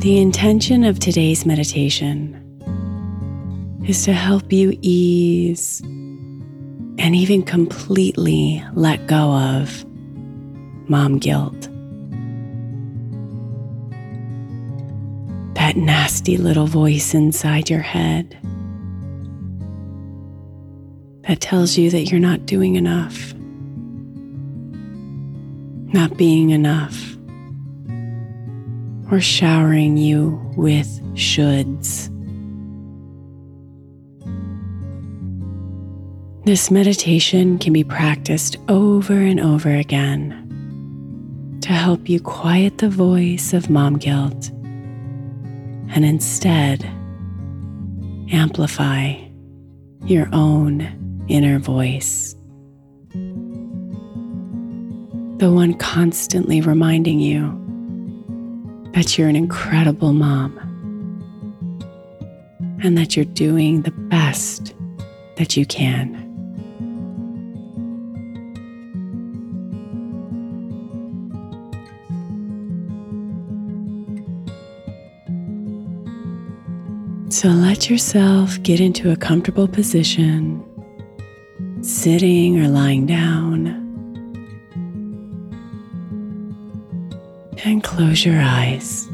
The intention of today's meditation is to help you ease and even completely let go of mom guilt. That nasty little voice inside your head that tells you that you're not doing enough, not being enough or showering you with shoulds. This meditation can be practiced over and over again to help you quiet the voice of mom guilt and instead amplify your own inner voice. The one constantly reminding you that you're an incredible mom and that you're doing the best that you can. So let yourself get into a comfortable position, sitting or lying down. Close your eyes.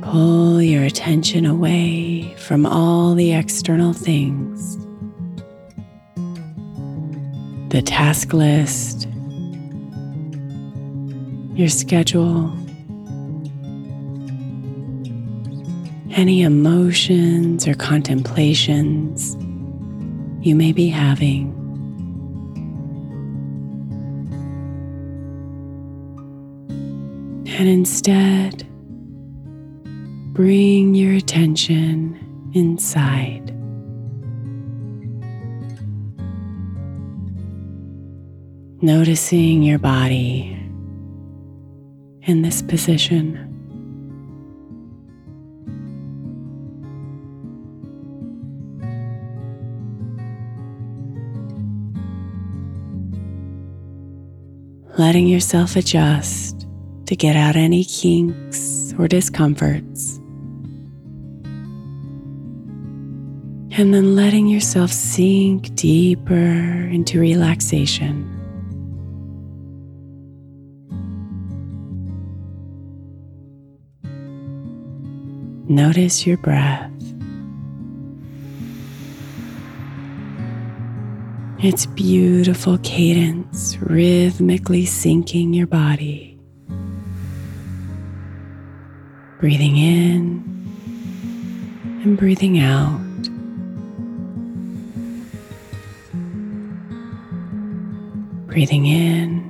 Pull your attention away from all the external things. The task list, your schedule, any emotions or contemplations you may be having. And instead, bring your attention inside. Noticing your body in this position. letting yourself adjust to get out any kinks or discomforts. And then letting yourself sink deeper into relaxation. Notice your breath. Its beautiful cadence rhythmically sinking your body. Breathing in and breathing out. Breathing in,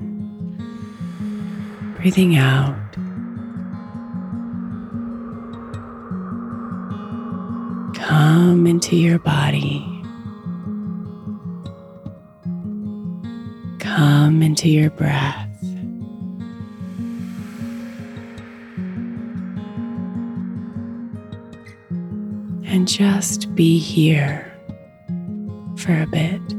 breathing out. Come into your body. Into your breath. And just be here for a bit.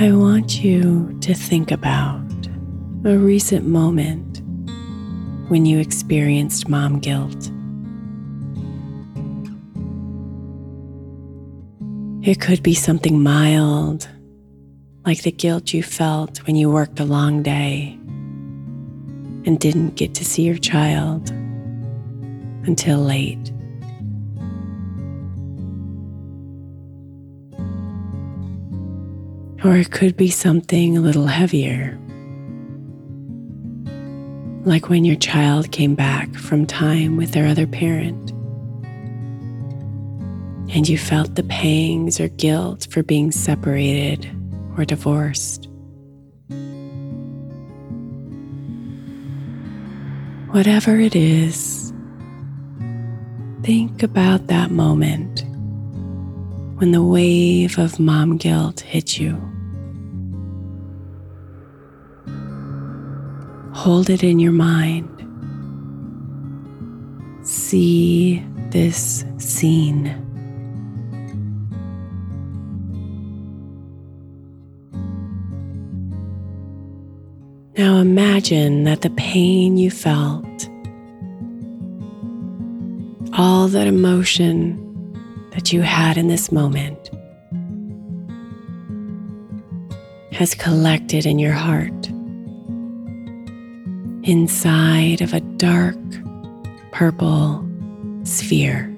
I want you to think about a recent moment when you experienced mom guilt. It could be something mild, like the guilt you felt when you worked a long day and didn't get to see your child until late. Or it could be something a little heavier, like when your child came back from time with their other parent. And you felt the pangs or guilt for being separated or divorced. Whatever it is, think about that moment when the wave of mom guilt hits you. Hold it in your mind. See this scene. Now imagine that the pain you felt, all that emotion that you had in this moment has collected in your heart inside of a dark purple sphere.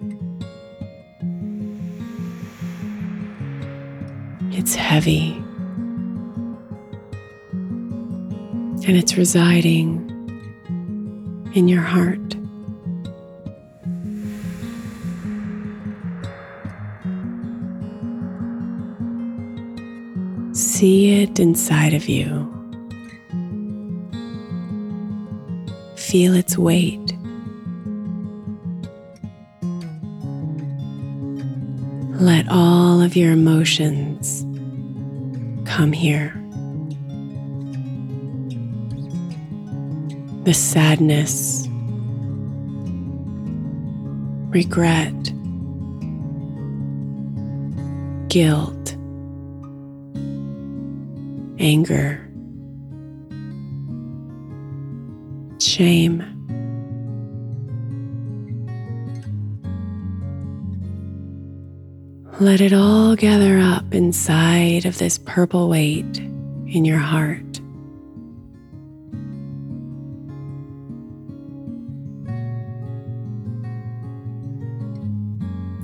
It's heavy and it's residing in your heart. See it inside of you. Feel its weight. Let all of your emotions come here. The sadness, regret, guilt, anger, shame. Let it all gather up inside of this purple weight in your heart.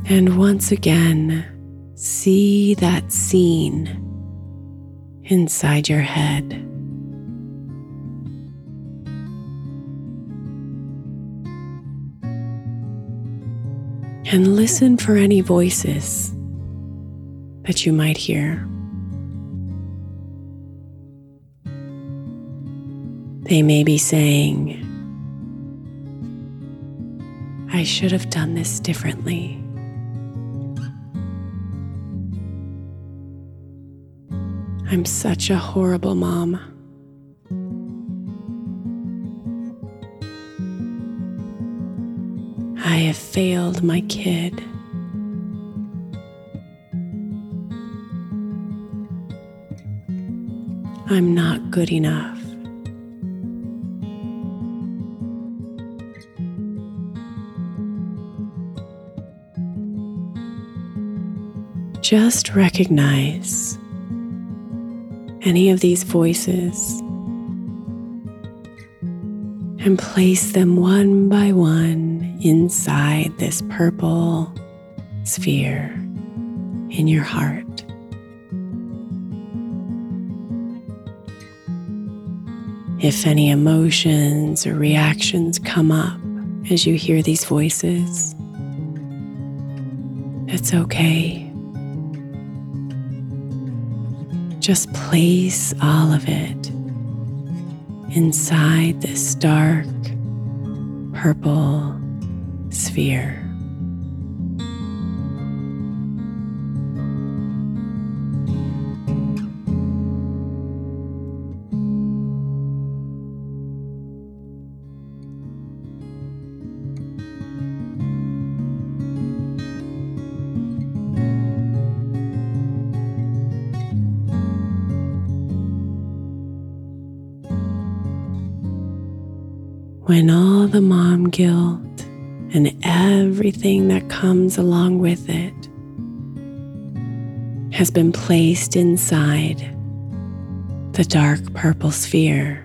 And once again, see that scene inside your head. And listen for any voices that you might hear. They may be saying, I should have done this differently. I'm such a horrible mom. I have failed my kid. I'm not good enough. Just recognize any of these voices and place them one by one inside this purple sphere in your heart. If any emotions or reactions come up as you hear these voices, it's okay. Just place all of it inside this dark purple sphere. When all the mom guilt and everything that comes along with it has been placed inside the dark purple sphere.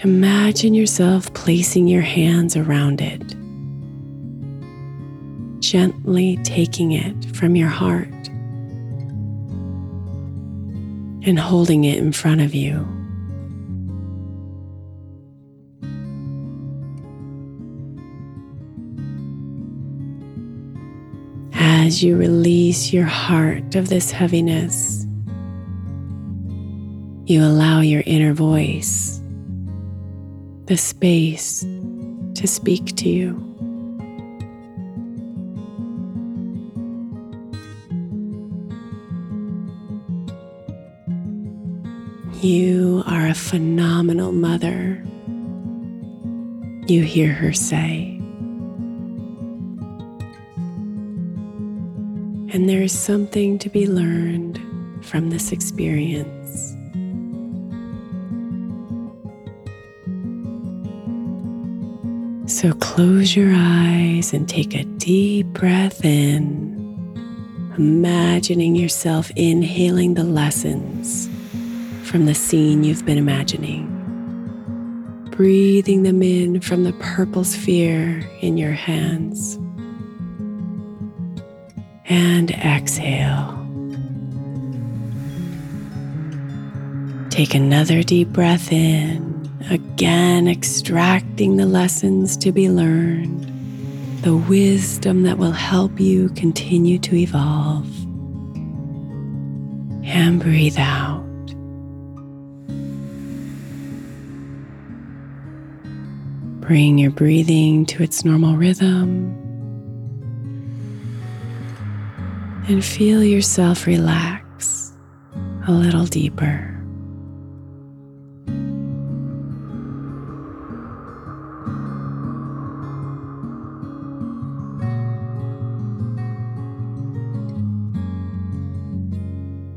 Imagine yourself placing your hands around it, gently taking it from your heart and holding it in front of you. As you release your heart of this heaviness, you allow your inner voice the space to speak to you. You are a phenomenal mother, you hear her say. And there is something to be learned from this experience. So close your eyes and take a deep breath in, imagining yourself inhaling the lessons from the scene you've been imagining. Breathing them in from the purple sphere in your hands and exhale. Take another deep breath in, again extracting the lessons to be learned, the wisdom that will help you continue to evolve. And breathe out. Bring your breathing to its normal rhythm. And feel yourself relax a little deeper.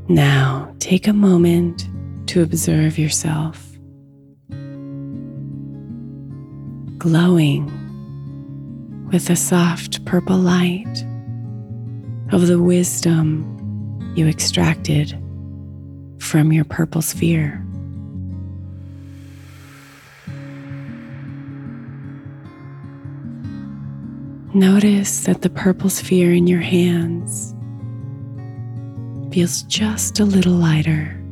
Now take a moment to observe yourself glowing with a soft purple light of the wisdom you extracted from your purple sphere. Notice that the purple sphere in your hands feels just a little lighter.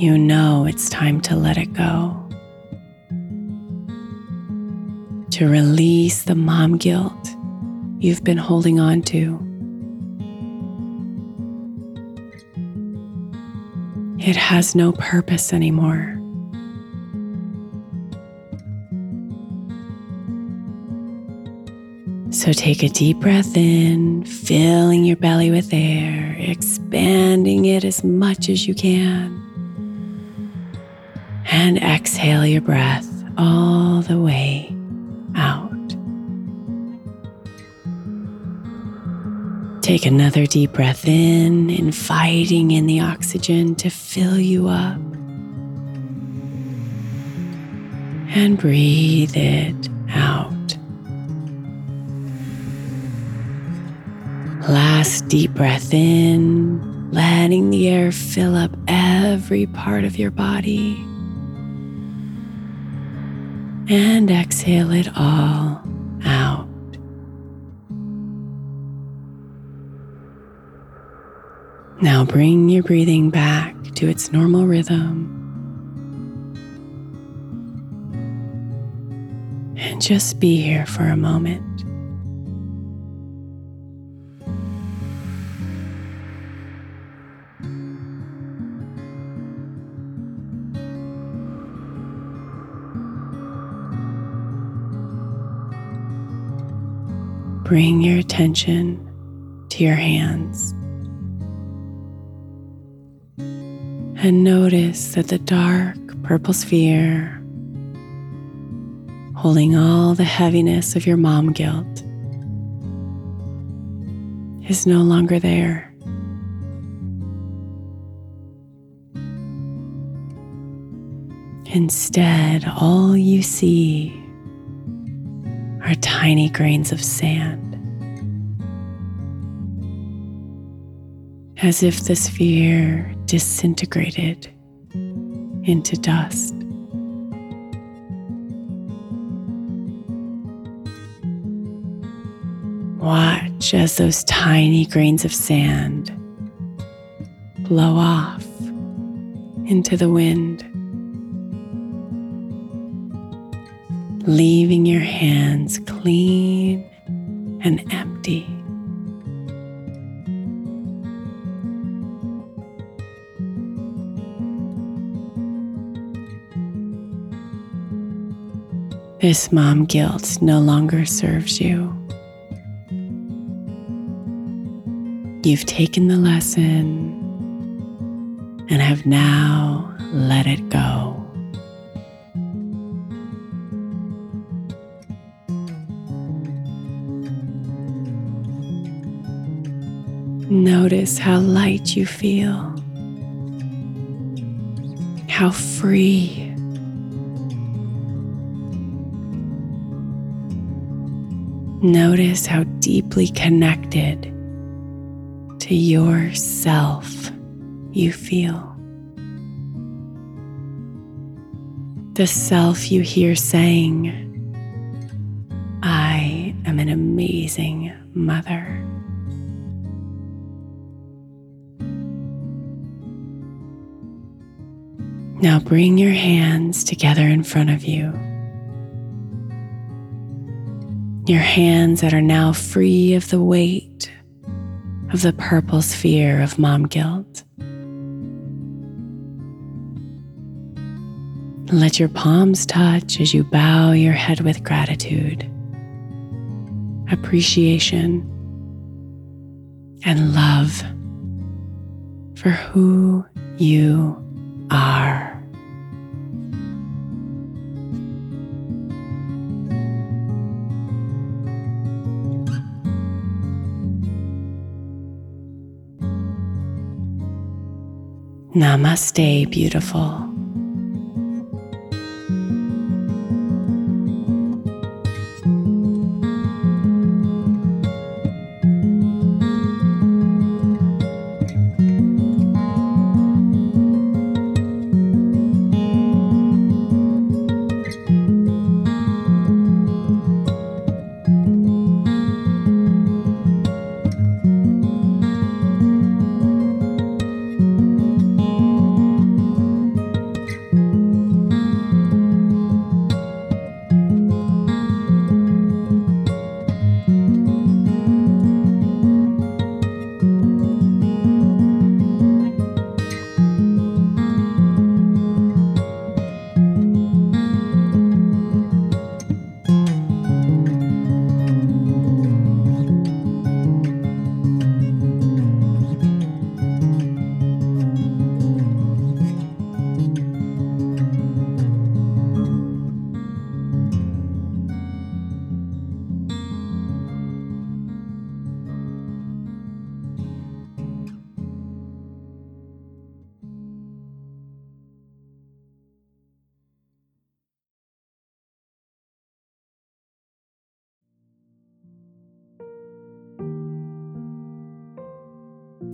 You know it's time to let it go. To release the mom guilt you've been holding on to. It has no purpose anymore. So take a deep breath in, filling your belly with air, expanding it as much as you can And exhale your breath all the way out. Take another deep breath in, inviting in the oxygen to fill you up. And breathe it out. Last deep breath in, letting the air fill up every part of your body. And exhale it all out. Now bring your breathing back to its normal rhythm. And just be here for a moment. Bring your attention to your hands. And notice that the dark purple sphere, holding all the heaviness of your mom guilt, is no longer there. Instead, all you see are tiny grains of sand. As if the sphere disintegrated into dust. Watch as those tiny grains of sand blow off into the wind. Leaving your hands clean and empty. This mom guilt no longer serves you. You've taken the lesson and have now let it go. Notice how light you feel, how free. Notice how deeply connected to yourself you feel. The self you hear saying, I am an amazing mother. Now bring your hands together in front of you. Your hands that are now free of the weight of the purple sphere of mom guilt. Let your palms touch as you bow your head with gratitude, appreciation, and love for who you are. Namaste, beautiful.